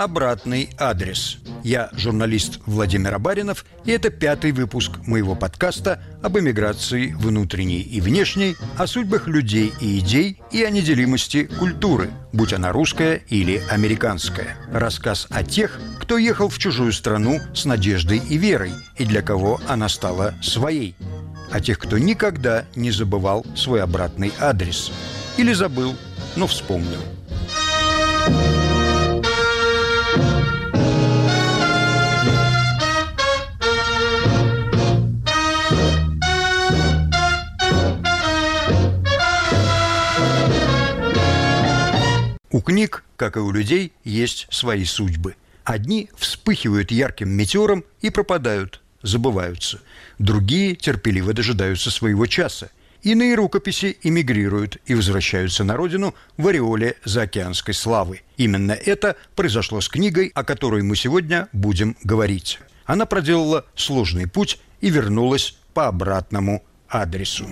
«Обратный адрес». Я журналист Владимир Абаринов, и это пятый выпуск моего подкаста об эмиграции внутренней и внешней, о судьбах людей и идей и о неделимости культуры, будь она русская или американская. Рассказ о тех, кто ехал в чужую страну с надеждой и верой, и для кого она стала своей. О тех, кто никогда не забывал свой обратный адрес. Или забыл, но вспомнил. У книг, как и у людей, есть свои судьбы. Одни вспыхивают ярким метеором и пропадают, забываются. Другие терпеливо дожидаются своего часа. Иные рукописи эмигрируют и возвращаются на родину в ореоле заокеанской славы. Именно это произошло с книгой, о которой мы сегодня будем говорить. Она проделала сложный путь и вернулась по обратному адресу.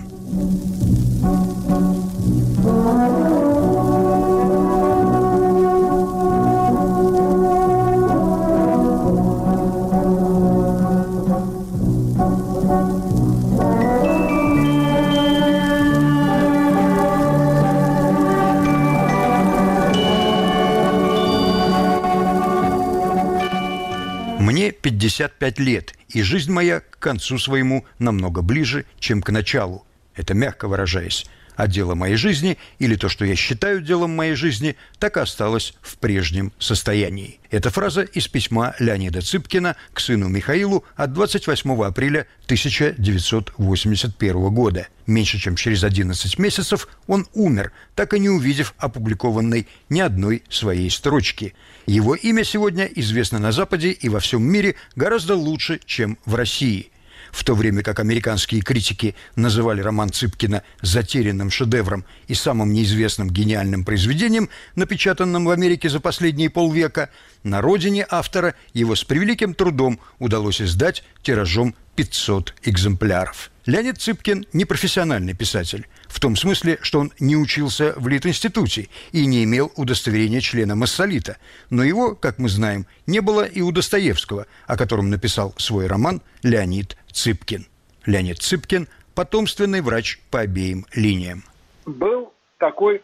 Мне 55 лет, и жизнь моя к концу своему намного ближе, чем к началу. Это мягко выражаясь. А дело моей жизни, или то, что я считаю делом моей жизни, так и осталось в прежнем состоянии. Эта фраза из письма Леонида Цыпкина к сыну Михаилу от 28 апреля 1981 года. Меньше чем через 11 месяцев он умер, так и не увидев опубликованной ни одной своей строчки. Его имя сегодня известно на Западе и во всем мире гораздо лучше, чем в России – в то время как американские критики называли роман Цыпкина затерянным шедевром и самым неизвестным гениальным произведением, напечатанным в Америке за последние полвека, на родине автора его с превеликим трудом удалось издать тиражом 500 экземпляров. Леонид Цыпкин – не профессиональный писатель, в том смысле, что он не учился в Литинституте и не имел удостоверения члена Массолита. Но его, как мы знаем, не было и у Достоевского, о котором написал свой роман Леонид Цыпкин. Леонид Цыпкин – потомственный врач по обеим линиям. Был такой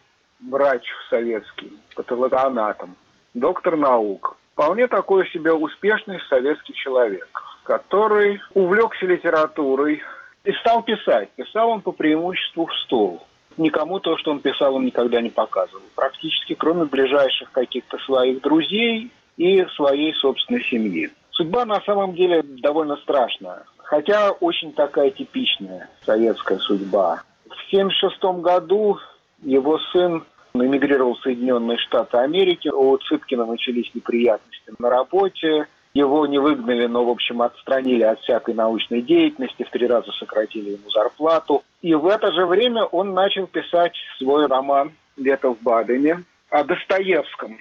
врач советский, патологоанатом, доктор наук. Вполне такой себе успешный советский человек, который увлекся литературой, и стал писать. Писал он по преимуществу в стол. Никому то, что он писал, он никогда не показывал. Практически, кроме ближайших каких-то своих друзей и своей собственной семьи. Судьба на самом деле довольно страшная. Хотя очень такая типичная советская судьба. В 1976 году его сын эмигрировал в Соединенные Штаты Америки. У Цыпкина начались неприятности на работе. Его не выгнали, но, в общем, отстранили от всякой научной деятельности, в три раза сократили ему зарплату. И в это же время он начал писать свой роман «Лето в Бадене» о Достоевском.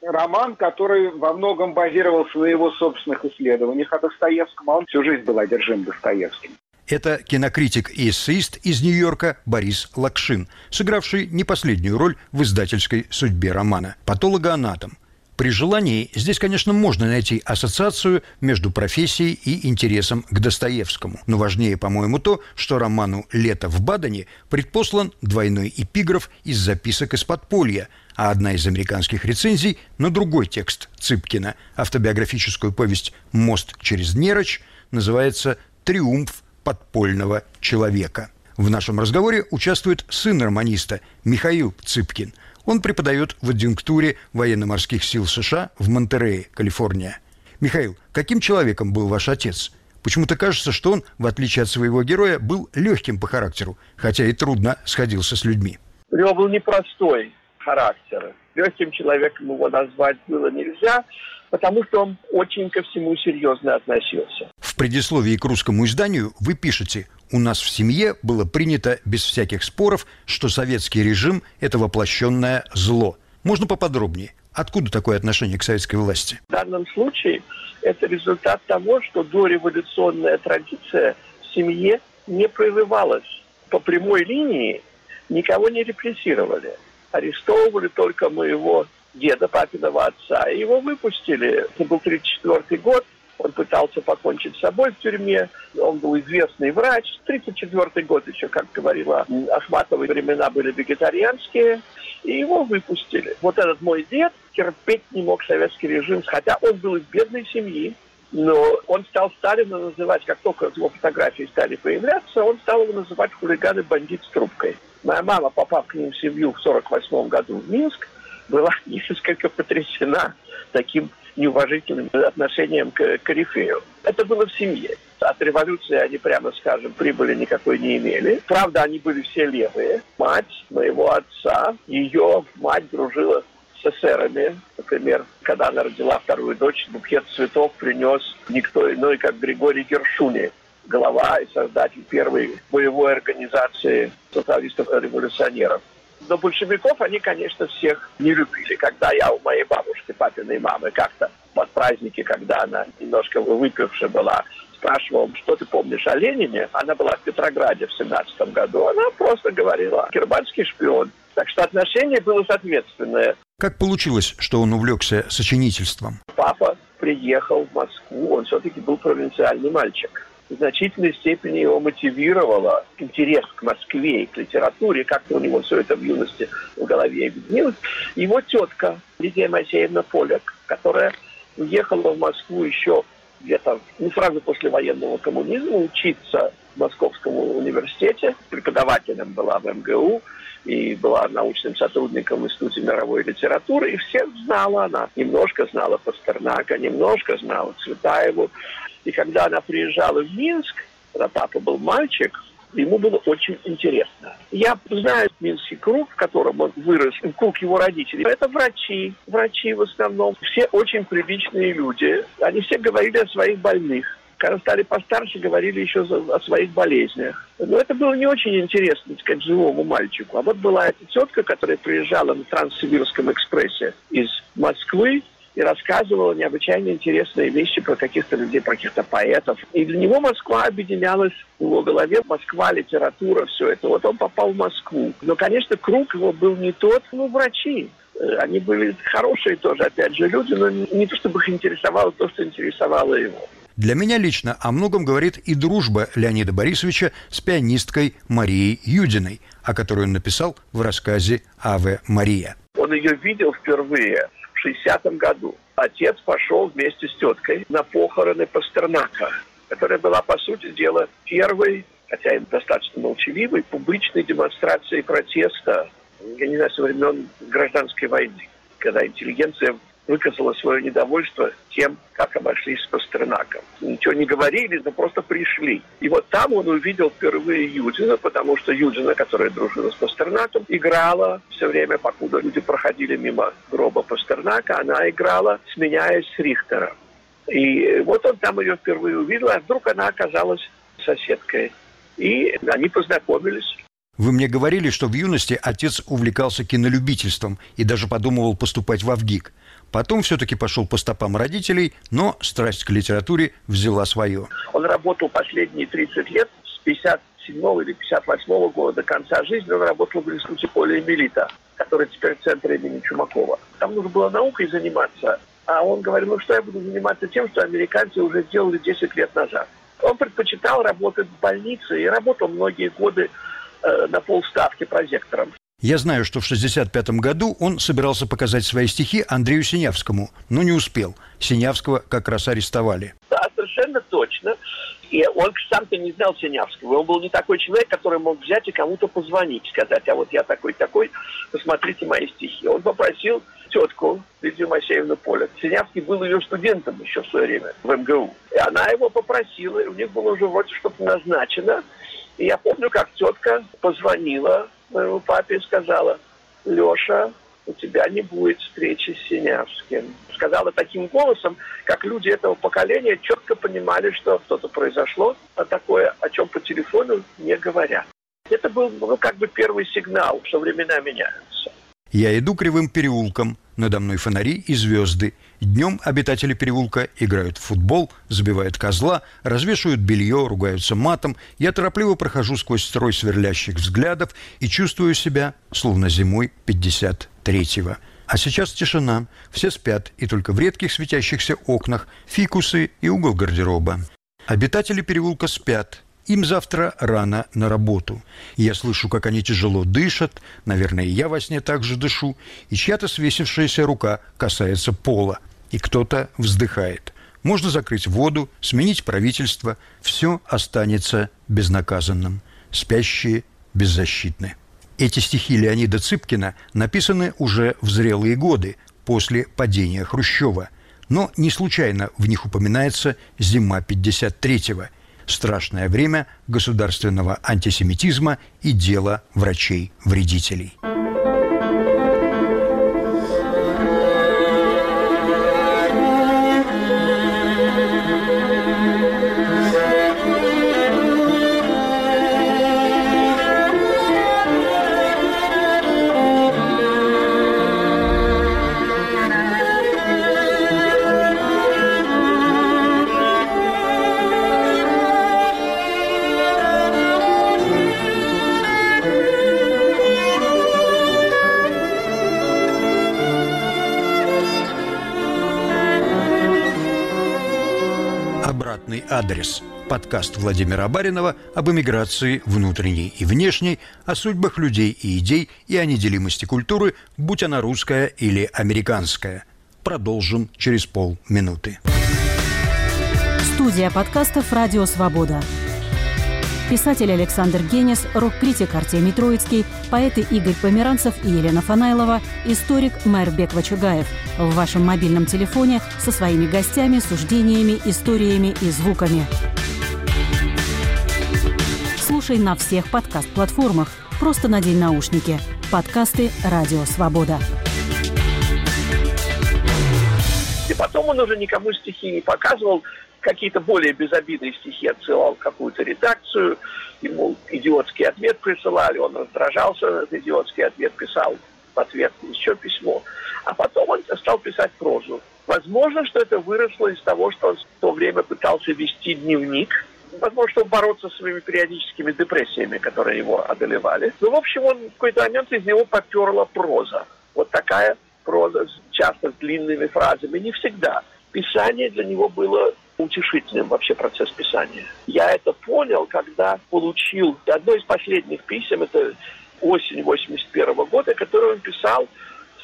Роман, который во многом базировался на его собственных исследованиях о Достоевском, а он всю жизнь был одержим Достоевским. Это кинокритик и эссеист из Нью-Йорка Борис Лакшин, сыгравший не последнюю роль в издательской судьбе романа «Патологоанатом». При желании здесь, конечно, можно найти ассоциацию между профессией и интересом к Достоевскому. Но важнее, по-моему, то, что роману «Лето в Бадене» предпослан двойной эпиграф из записок из подполья, а одна из американских рецензий на другой текст Цыпкина, автобиографическую повесть «Мост через Нерочь», называется «Триумф подпольного человека». В нашем разговоре участвует сын романиста Михаил Цыпкин – он преподает в адъюнктуре военно-морских сил США в Монтерее, Калифорния. Михаил, каким человеком был ваш отец? Почему-то кажется, что он, в отличие от своего героя, был легким по характеру, хотя и трудно сходился с людьми. У него был непростой характер. Легким человеком его назвать было нельзя, потому что он очень ко всему серьезно относился. В предисловии к русскому изданию вы пишете «У нас в семье было принято без всяких споров, что советский режим – это воплощенное зло». Можно поподробнее? Откуда такое отношение к советской власти? В данном случае это результат того, что дореволюционная традиция в семье не прерывалась. По прямой линии никого не репрессировали. Арестовывали только моего деда папиного отца. И его выпустили. Это был 1934 год. Он пытался покончить с собой в тюрьме. Он был известный врач. 1934 год еще, как говорила Ахматова, времена были вегетарианские. И его выпустили. Вот этот мой дед терпеть не мог советский режим, хотя он был из бедной семьи. Но он стал Сталина называть, как только его фотографии стали появляться, он стал его называть хулиган и бандит с трубкой. Моя мама, попав к ним в семью в 48 году в Минск, была несколько потрясена таким неуважительным отношением к корифею. Это было в семье. От революции они, прямо скажем, прибыли никакой не имели. Правда, они были все левые. Мать моего отца, ее мать дружила с эсерами. Например, когда она родила вторую дочь, букет цветов принес никто иной, как Григорий Гершуни, глава и создатель первой боевой организации социалистов-революционеров. Но большевиков они, конечно, всех не любили. Когда я у моей бабушки, папиной мамы, как-то под праздники, когда она немножко выпившая была, спрашивал, что ты помнишь о Ленине, она была в Петрограде в 17 году, она просто говорила, германский шпион. Так что отношение было соответственное. Как получилось, что он увлекся сочинительством? Папа приехал в Москву, он все-таки был провинциальный мальчик значительной степени его мотивировало интерес к Москве и к литературе, как-то у него все это в юности в голове объединилось. Его тетка Лидия Моисеевна Поляк, которая уехала в Москву еще где-то ну, сразу после военного коммунизма учиться в Московском университете, преподавателем была в МГУ, и была научным сотрудником в Институте мировой литературы, и всех знала она. Немножко знала Пастернака, немножко знала Цветаеву, и когда она приезжала в Минск, когда папа был мальчик, ему было очень интересно. Я знаю Минский круг, в котором он вырос, круг его родителей. Это врачи, врачи в основном. Все очень приличные люди. Они все говорили о своих больных. Когда стали постарше, говорили еще о своих болезнях. Но это было не очень интересно, так сказать, живому мальчику. А вот была эта тетка, которая приезжала на Транссибирском экспрессе из Москвы, и рассказывала необычайно интересные вещи про каких-то людей, про каких-то поэтов. И для него Москва объединялась в его голове. Москва, литература, все это. Вот он попал в Москву. Но, конечно, круг его был не тот, ну, врачи. Э, они были хорошие тоже, опять же, люди, но не то, чтобы их интересовало то, что интересовало его. Для меня лично о многом говорит и дружба Леонида Борисовича с пианисткой Марией Юдиной, о которой он написал в рассказе «Аве Мария». Он ее видел впервые 60 году. Отец пошел вместе с теткой на похороны Пастернака, которая была, по сути дела, первой, хотя и достаточно молчаливой, публичной демонстрацией протеста, я не знаю, со времен гражданской войны, когда интеллигенция выказала свое недовольство тем, как обошлись с Пастернаком. Ничего не говорили, но просто пришли. И вот там он увидел впервые Юдина, потому что Юдина, которая дружила с Пастернаком, играла все время, покуда люди проходили мимо гроба Пастернака, она играла, сменяясь с Рихтером. И вот он там ее впервые увидел, а вдруг она оказалась соседкой. И они познакомились. Вы мне говорили, что в юности отец увлекался кинолюбительством и даже подумывал поступать в Авгик. Потом все-таки пошел по стопам родителей, но страсть к литературе взяла свое. Он работал последние 30 лет, с 57 или 58 года до конца жизни он работал в институте Поля Эмилита, который теперь центр имени Чумакова. Там нужно было наукой заниматься, а он говорил, ну что я буду заниматься тем, что американцы уже сделали 10 лет назад. Он предпочитал работать в больнице и работал многие годы э, на полставки прозектором. Я знаю, что в 1965 году он собирался показать свои стихи Андрею Синявскому, но не успел. Синявского как раз арестовали. Да, совершенно точно. И он сам-то не знал Синявского. Он был не такой человек, который мог взять и кому-то позвонить, сказать, а вот я такой-такой, посмотрите мои стихи. Он попросил тетку Лидию Моисеевну Поля. Синявский был ее студентом еще в свое время в МГУ. И она его попросила, и у них было уже вроде что-то назначено. И я помню, как тетка позвонила моему папе и сказала, Леша, у тебя не будет встречи с Синявским. Сказала таким голосом, как люди этого поколения четко понимали, что что-то произошло, а такое, о чем по телефону не говорят. Это был, ну, как бы первый сигнал, что времена меняются. Я иду кривым переулком, надо мной фонари и звезды. Днем обитатели переулка играют в футбол, забивают козла, развешивают белье, ругаются матом. Я торопливо прохожу сквозь строй сверлящих взглядов и чувствую себя, словно зимой 53-го. А сейчас тишина, все спят, и только в редких светящихся окнах фикусы и угол гардероба. Обитатели переулка спят, им завтра рано на работу. Я слышу, как они тяжело дышат, наверное, я во сне также дышу, и чья-то свесившаяся рука касается пола, и кто-то вздыхает. Можно закрыть воду, сменить правительство, все останется безнаказанным. Спящие беззащитны. Эти стихи Леонида Цыпкина написаны уже в зрелые годы, после падения Хрущева. Но не случайно в них упоминается «Зима 53-го», страшное время государственного антисемитизма и дело врачей-вредителей. Адрес. Подкаст Владимира Баринова об эмиграции внутренней и внешней, о судьбах людей и идей и о неделимости культуры, будь она русская или американская. Продолжим через полминуты. Студия подкастов «Радио Свобода». Писатель Александр Генис, рок-критик Артемий Троицкий, поэты Игорь Померанцев и Елена Фанайлова, историк Майрбек Вачугаев в вашем мобильном телефоне со своими гостями, суждениями, историями и звуками. Слушай на всех подкаст-платформах. Просто надень наушники. Подкасты «Радио Свобода». И потом он уже никому стихи не показывал, какие-то более безобидные стихи отсылал какую-то редакцию, ему идиотский ответ присылали, он раздражался на этот идиотский ответ, писал в ответ еще письмо. А потом он стал писать прозу. Возможно, что это выросло из того, что он в то время пытался вести дневник, возможно, чтобы бороться с своими периодическими депрессиями, которые его одолевали. Но, в общем, он в какой-то момент из него поперла проза. Вот такая проза, часто с длинными фразами, не всегда. Писание для него было утешительным вообще процесс писания. Я это понял, когда получил одно из последних писем, это осень 81 года, которое он писал,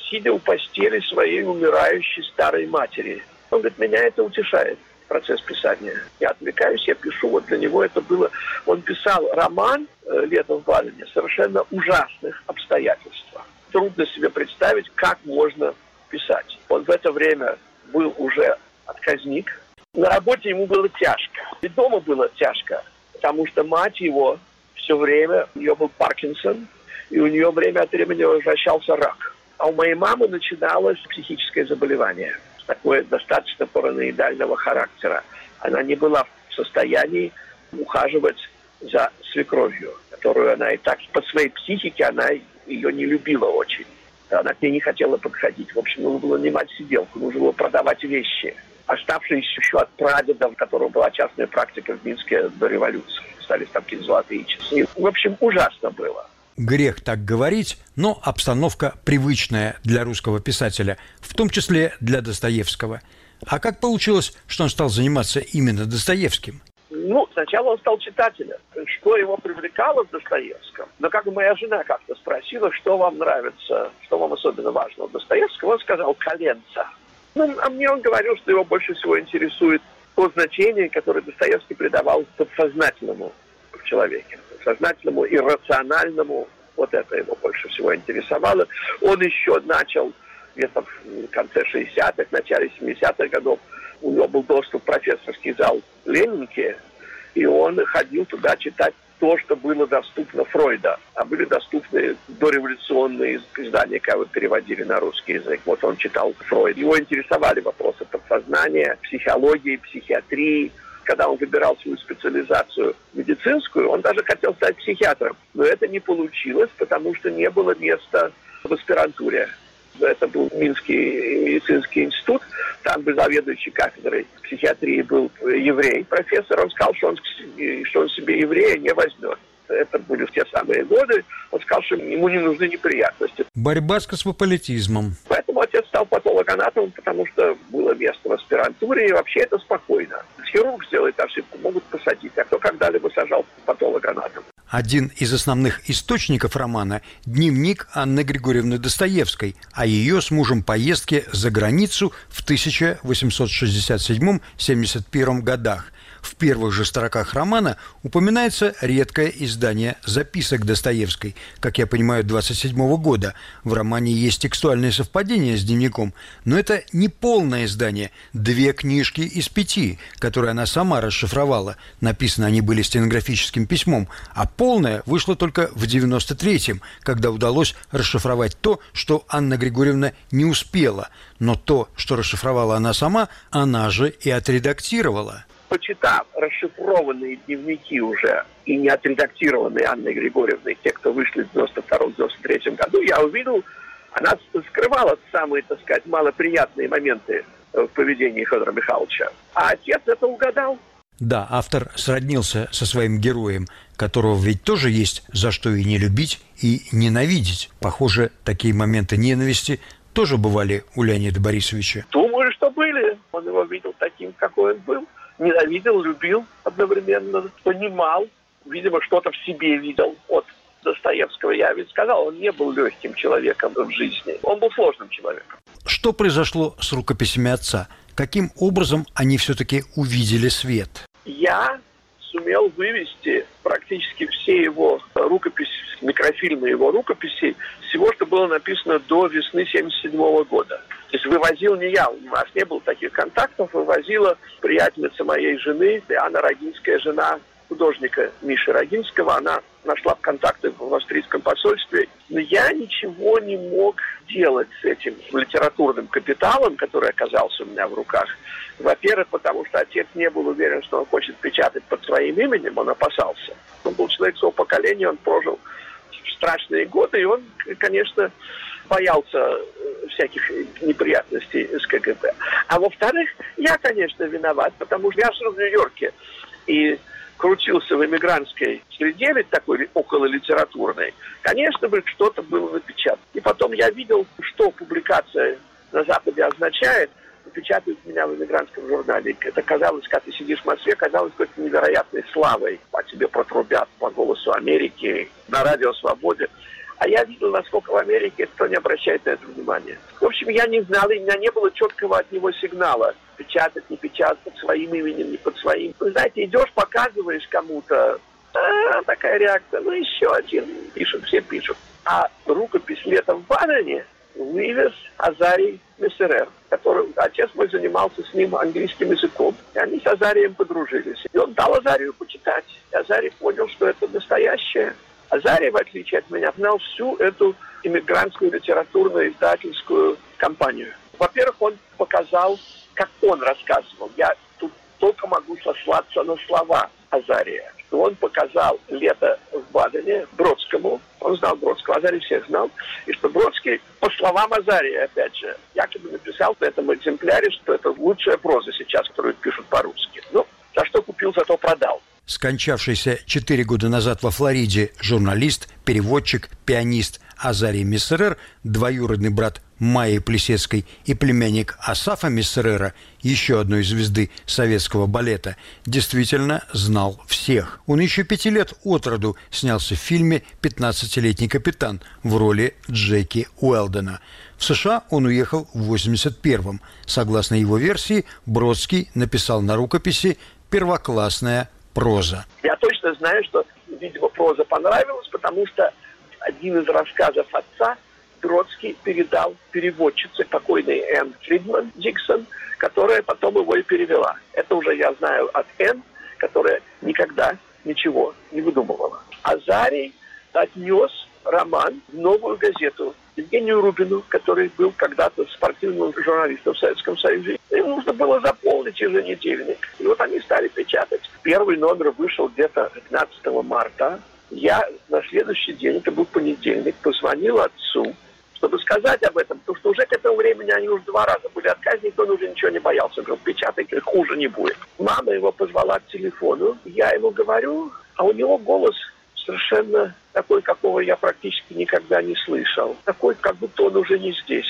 сидя у постели своей умирающей старой матери. Он говорит, меня это утешает процесс писания. Я отвлекаюсь, я пишу. Вот для него это было... Он писал роман э, «Лето в Балине» совершенно ужасных обстоятельствах. Трудно себе представить, как можно писать. Он в это время был уже отказник, на работе ему было тяжко. И дома было тяжко, потому что мать его все время, у нее был Паркинсон, и у нее время от времени возвращался рак. А у моей мамы начиналось психическое заболевание, такое достаточно параноидального характера. Она не была в состоянии ухаживать за свекровью, которую она и так по своей психике, она ее не любила очень. Она к ней не хотела подходить. В общем, нужно было нанимать сиделку, нужно было продавать вещи – оставшиеся еще от прадеда, у которого была частная практика в Минске до революции. Остались там какие-то золотые часы. В общем, ужасно было. Грех так говорить, но обстановка привычная для русского писателя, в том числе для Достоевского. А как получилось, что он стал заниматься именно Достоевским? Ну, сначала он стал читателем. Что его привлекало в Достоевском? Но как моя жена как-то спросила, что вам нравится, что вам особенно важно в Достоевском, он сказал «коленца». Ну, а мне он говорил, что его больше всего интересует то значение, которое Достоевский придавал подсознательному в человеке, сознательному и рациональному. Вот это его больше всего интересовало. Он еще начал где-то в конце 60-х, начале 70-х годов, у него был доступ в профессорский зал Ленинки, и он ходил туда читать то, что было доступно Фройда, а были доступны дореволюционные издания, когда переводили на русский язык. Вот он читал Фройд. Его интересовали вопросы подсознания, психологии, психиатрии. Когда он выбирал свою специализацию медицинскую, он даже хотел стать психиатром. Но это не получилось, потому что не было места в аспирантуре это был Минский медицинский институт, там был заведующий кафедрой психиатрии был еврей, профессор, он сказал, что он, что он себе еврея не возьмет. Это были в те самые годы. Он сказал, что ему не нужны неприятности. Борьба с космополитизмом. Поэтому стал патологоанатомом, потому что было место в аспирантуре, и вообще это спокойно. Хирург сделает ошибку, могут посадить, а кто когда-либо сажал патологоанатом. Один из основных источников романа – дневник Анны Григорьевны Достоевской о ее с мужем поездке за границу в 1867-71 годах – в первых же строках романа упоминается редкое издание записок Достоевской, как я понимаю, 27 -го года. В романе есть текстуальное совпадение с дневником, но это не полное издание. Две книжки из пяти, которые она сама расшифровала. Написаны они были стенографическим письмом, а полное вышло только в 93-м, когда удалось расшифровать то, что Анна Григорьевна не успела. Но то, что расшифровала она сама, она же и отредактировала почитав расшифрованные дневники уже и не отредактированные Анной Григорьевной, те, кто вышли в 92-93 году, я увидел, она скрывала самые, так сказать, малоприятные моменты в поведении Федора Михайловича. А отец это угадал. Да, автор сроднился со своим героем, которого ведь тоже есть за что и не любить, и ненавидеть. Похоже, такие моменты ненависти тоже бывали у Леонида Борисовича. Думаю, что были. Он его видел таким, какой он был ненавидел, любил одновременно, понимал, видимо, что-то в себе видел от Достоевского. Я ведь сказал, он не был легким человеком в жизни. Он был сложным человеком. Что произошло с рукописями отца? Каким образом они все-таки увидели свет? Я сумел вывести практически все его рукописи, микрофильмы его рукописей, всего, что было написано до весны 1977 года. То есть вывозил не я, у нас не было таких контактов, вывозила приятельница моей жены, Анна Рогинская, жена художника Миши Рогинского. Она нашла контакты в австрийском посольстве. Но я ничего не мог делать с этим литературным капиталом, который оказался у меня в руках. Во-первых, потому что отец не был уверен, что он хочет печатать под своим именем, он опасался. Он был человек своего поколения, он прожил страшные годы, и он, конечно, боялся всяких неприятностей с КГБ. А во-вторых, я, конечно, виноват, потому что я жил в Нью-Йорке и крутился в эмигрантской среде, такой около литературной, конечно бы что-то было напечатано. И потом я видел, что публикация на Западе означает, печатают меня в эмигрантском журнале. Это казалось, когда ты сидишь в Москве, казалось какой-то невероятной славой. По тебе протрубят по голосу Америки, на радио «Свободе». А я видел, насколько в Америке кто не обращает на это внимания. В общем, я не знал, и у меня не было четкого от него сигнала. Печатать, не печатать, под своим именем, не под своим. Вы знаете, идешь, показываешь кому-то, а, такая реакция, ну еще один, пишут, все пишут. А рукопись «Летом в Бадене» вывез Азарий Мессерер, который отец мой занимался с ним английским языком. И они с Азарием подружились. И он дал Азарию почитать. И Азарий понял, что это настоящее Азарий, в отличие от меня, знал всю эту иммигрантскую литературную издательскую компанию. Во-первых, он показал, как он рассказывал. Я тут только могу сослаться на слова Азария. Что он показал лето в Бадене Бродскому. Он знал Бродского, Азарий всех знал. И что Бродский, по словам Азария, опять же, якобы написал в этом экземпляре, что это лучшая проза сейчас, которую пишут по-русски. Ну, за что купил, зато продал скончавшийся четыре года назад во Флориде журналист, переводчик, пианист Азарий Миссерер, двоюродный брат Майи Плесецкой и племянник Асафа Миссерера, еще одной звезды советского балета, действительно знал всех. Он еще пяти лет от роду снялся в фильме «Пятнадцатилетний капитан» в роли Джеки Уэлдена. В США он уехал в 81-м. Согласно его версии, Бродский написал на рукописи «Первоклассная проза? Я точно знаю, что, видимо, проза понравилась, потому что один из рассказов отца Троцкий передал переводчице покойной Энн Фридман Диксон, которая потом его и перевела. Это уже я знаю от Энн, которая никогда ничего не выдумывала. Азарий отнес роман в новую газету Евгению Рубину, который был когда-то спортивным журналистом в Советском Союзе. Им нужно было заполнить еженедельник. И вот они стали печатать. Первый номер вышел где-то 15 марта. Я на следующий день, это был понедельник, позвонил отцу, чтобы сказать об этом, потому что уже к этому времени они уже два раза были отказники, он уже ничего не боялся. Говорил, печатай, хуже не будет. Мама его позвала к телефону, я ему говорю, а у него голос совершенно такой, какого я практически никогда не слышал. Такой, как будто он уже не здесь.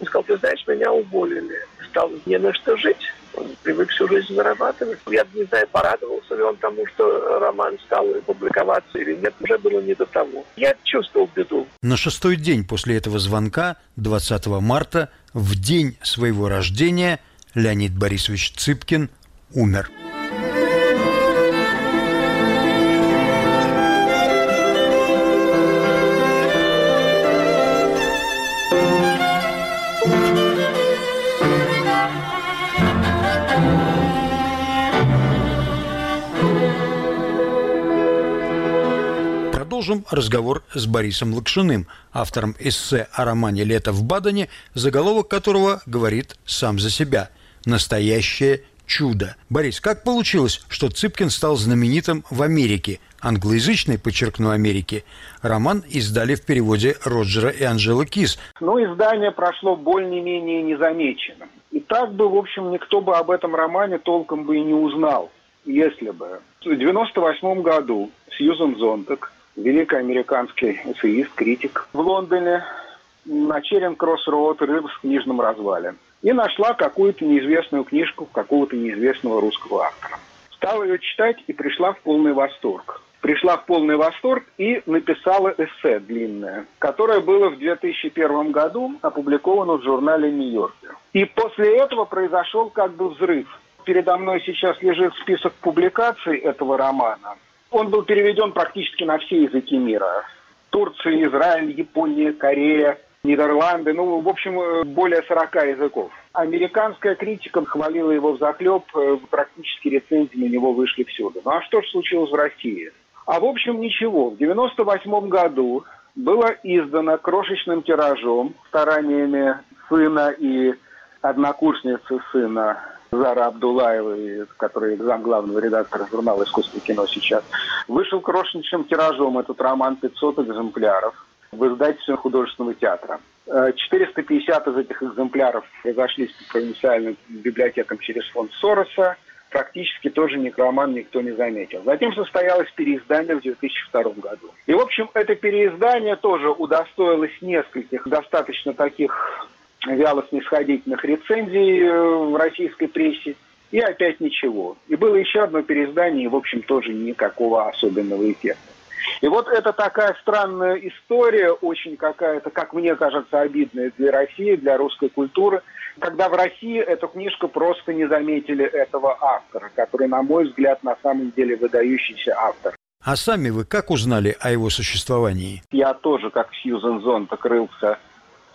Он сказал, ты знаешь, меня уволили. Стал не на что жить. Он привык всю жизнь зарабатывать. Я не знаю, порадовался ли он тому, что роман стал публиковаться или нет. Уже было не до того. Я чувствовал беду. На шестой день после этого звонка, 20 марта, в день своего рождения, Леонид Борисович Цыпкин умер. Продолжим разговор с Борисом Лакшиным, автором эссе о романе «Лето в Бадене», заголовок которого говорит сам за себя «Настоящее чудо». Борис, как получилось, что Цыпкин стал знаменитым в Америке, англоязычной, подчеркну, Америке? Роман издали в переводе Роджера и Анжелы Кис. Но издание прошло более-менее незамеченным. И так бы, в общем, никто бы об этом романе толком бы и не узнал, если бы. В 98 году Сьюзен Зонтек великий американский эссеист, критик в Лондоне на Черинг-Кросс-Роуд рыба в книжном развале. И нашла какую-то неизвестную книжку какого-то неизвестного русского автора. Стала ее читать и пришла в полный восторг. Пришла в полный восторг и написала эссе длинное, которое было в 2001 году опубликовано в журнале «Нью-Йоркер». И после этого произошел как бы взрыв. Передо мной сейчас лежит список публикаций этого романа. Он был переведен практически на все языки мира. Турция, Израиль, Япония, Корея, Нидерланды, ну, в общем, э, более 40 языков. Американская критика хвалила его в заклеп, э, практически рецензии на него вышли всюду. Ну а что же случилось в России? А в общем ничего. В 98 году было издано крошечным тиражом стараниями сына и однокурсницы сына Зара Абдулаева, который зам главного редактора журнала «Искусство и кино» сейчас, вышел крошечным тиражом этот роман 500 экземпляров в издательстве художественного театра. 450 из этих экземпляров разошлись по провинциальным библиотекам через фонд Сороса. Практически тоже ни роман никто не заметил. Затем состоялось переиздание в 2002 году. И, в общем, это переиздание тоже удостоилось нескольких достаточно таких вяло снисходительных рецензий э, в российской прессе, и опять ничего. И было еще одно переиздание, и, в общем, тоже никакого особенного эффекта. И вот это такая странная история, очень какая-то, как мне кажется, обидная для России, для русской культуры, когда в России эту книжку просто не заметили этого автора, который, на мой взгляд, на самом деле выдающийся автор. А сами вы как узнали о его существовании? Я тоже, как Сьюзен Зонт, окрылся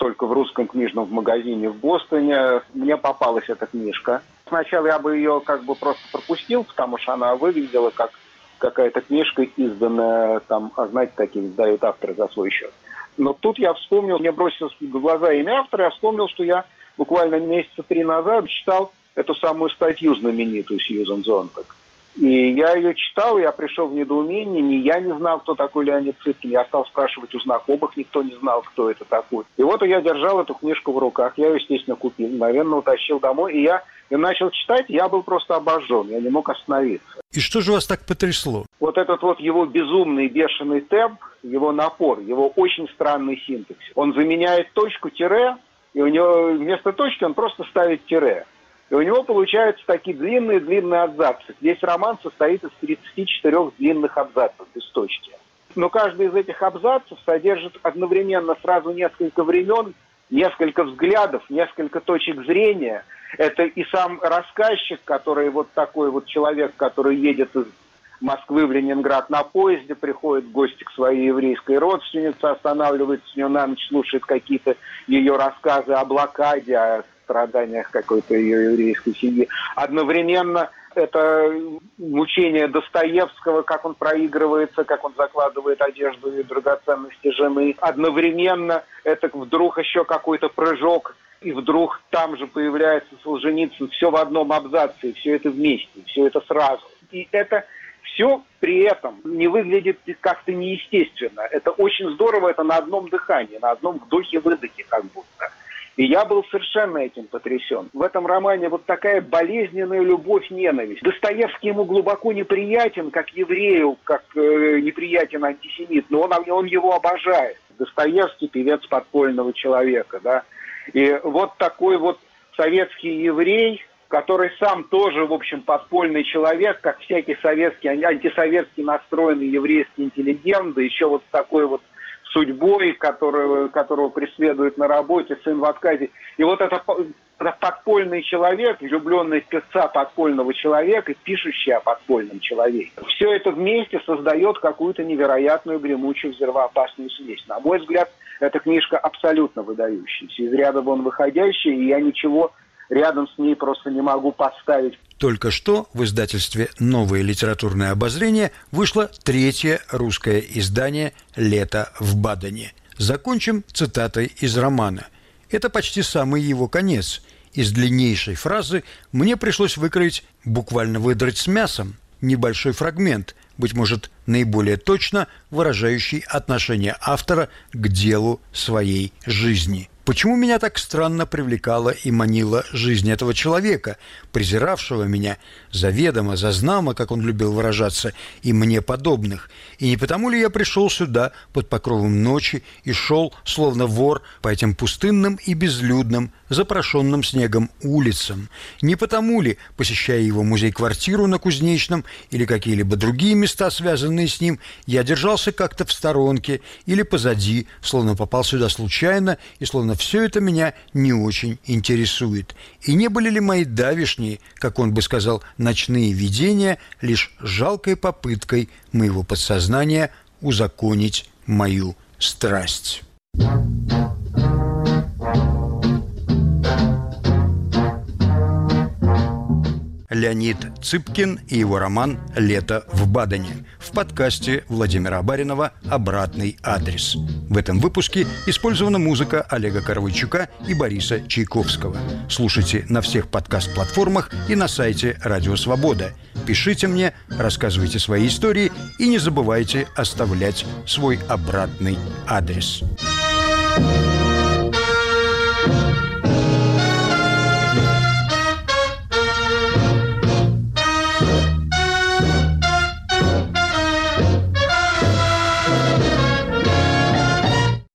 только в русском книжном магазине в Бостоне. Мне попалась эта книжка. Сначала я бы ее как бы просто пропустил, потому что она выглядела как какая-то книжка, изданная там, а знаете, такие издают авторы за свой счет. Но тут я вспомнил, мне бросилось в глаза имя автора, я вспомнил, что я буквально месяца три назад читал эту самую статью знаменитую Сьюзан Зонтак. И я ее читал, я пришел в недоумение, ни я не знал, кто такой Леонид Цыпкин, я стал спрашивать у знакомых, никто не знал, кто это такой. И вот я держал эту книжку в руках, я ее, естественно, купил, мгновенно утащил домой, и я и начал читать, я был просто обожжен, я не мог остановиться. И что же вас так потрясло? Вот этот вот его безумный, бешеный темп, его напор, его очень странный синтекс. Он заменяет точку тире, и у него вместо точки он просто ставит тире. И у него получаются такие длинные-длинные абзацы. Весь роман состоит из 34 длинных абзацев без точки. Но каждый из этих абзацев содержит одновременно сразу несколько времен, несколько взглядов, несколько точек зрения. Это и сам рассказчик, который вот такой вот человек, который едет из Москвы в Ленинград на поезде, приходит в гости к своей еврейской родственнице, останавливается с нее на ночь, слушает какие-то ее рассказы о блокаде, о страданиях какой-то ее еврейской семьи. Одновременно это мучение Достоевского, как он проигрывается, как он закладывает одежду и драгоценности жены. Одновременно это вдруг еще какой-то прыжок, и вдруг там же появляется Солженицын, все в одном абзаце, все это вместе, все это сразу. И это все при этом не выглядит как-то неестественно. Это очень здорово, это на одном дыхании, на одном вдохе-выдохе как будто. И я был совершенно этим потрясен. В этом романе вот такая болезненная любовь-ненависть. Достоевский ему глубоко неприятен, как еврею, как э, неприятен антисемит, но он, он его обожает. Достоевский певец подпольного человека, да. И вот такой вот советский еврей, который сам тоже, в общем, подпольный человек, как всякий советский, антисоветский настроенный еврейский интеллигент, да еще вот такой вот судьбой, которого, которого преследует на работе, сын в отказе. И вот это подпольный человек, влюбленный в певца подпольного человека, пишущий о подпольном человеке. Все это вместе создает какую-то невероятную гремучую взрывоопасную смесь. На мой взгляд, эта книжка абсолютно выдающаяся, из ряда вон выходящая, и я ничего рядом с ней просто не могу поставить. Только что в издательстве «Новое литературное обозрение» вышло третье русское издание «Лето в Бадене». Закончим цитатой из романа. Это почти самый его конец. Из длиннейшей фразы мне пришлось выкроить, буквально выдрать с мясом, небольшой фрагмент, быть может, наиболее точно выражающий отношение автора к делу своей жизни. Почему меня так странно привлекала и манила жизнь этого человека, презиравшего меня заведомо, зазнамо, как он любил выражаться, и мне подобных? И не потому ли я пришел сюда под покровом ночи и шел, словно вор, по этим пустынным и безлюдным, запрошенным снегом улицам? Не потому ли, посещая его музей-квартиру на Кузнечном или какие-либо другие места, связанные с ним, я держался как-то в сторонке или позади, словно попал сюда случайно и словно все это меня не очень интересует. И не были ли мои давишние, как он бы сказал, ночные видения лишь жалкой попыткой моего подсознания узаконить мою страсть? Леонид Цыпкин и его роман «Лето в Бадене» в подкасте Владимира Баринова «Обратный адрес». В этом выпуске использована музыка Олега Коровойчука и Бориса Чайковского. Слушайте на всех подкаст-платформах и на сайте «Радио Свобода». Пишите мне, рассказывайте свои истории и не забывайте оставлять свой обратный адрес. thank you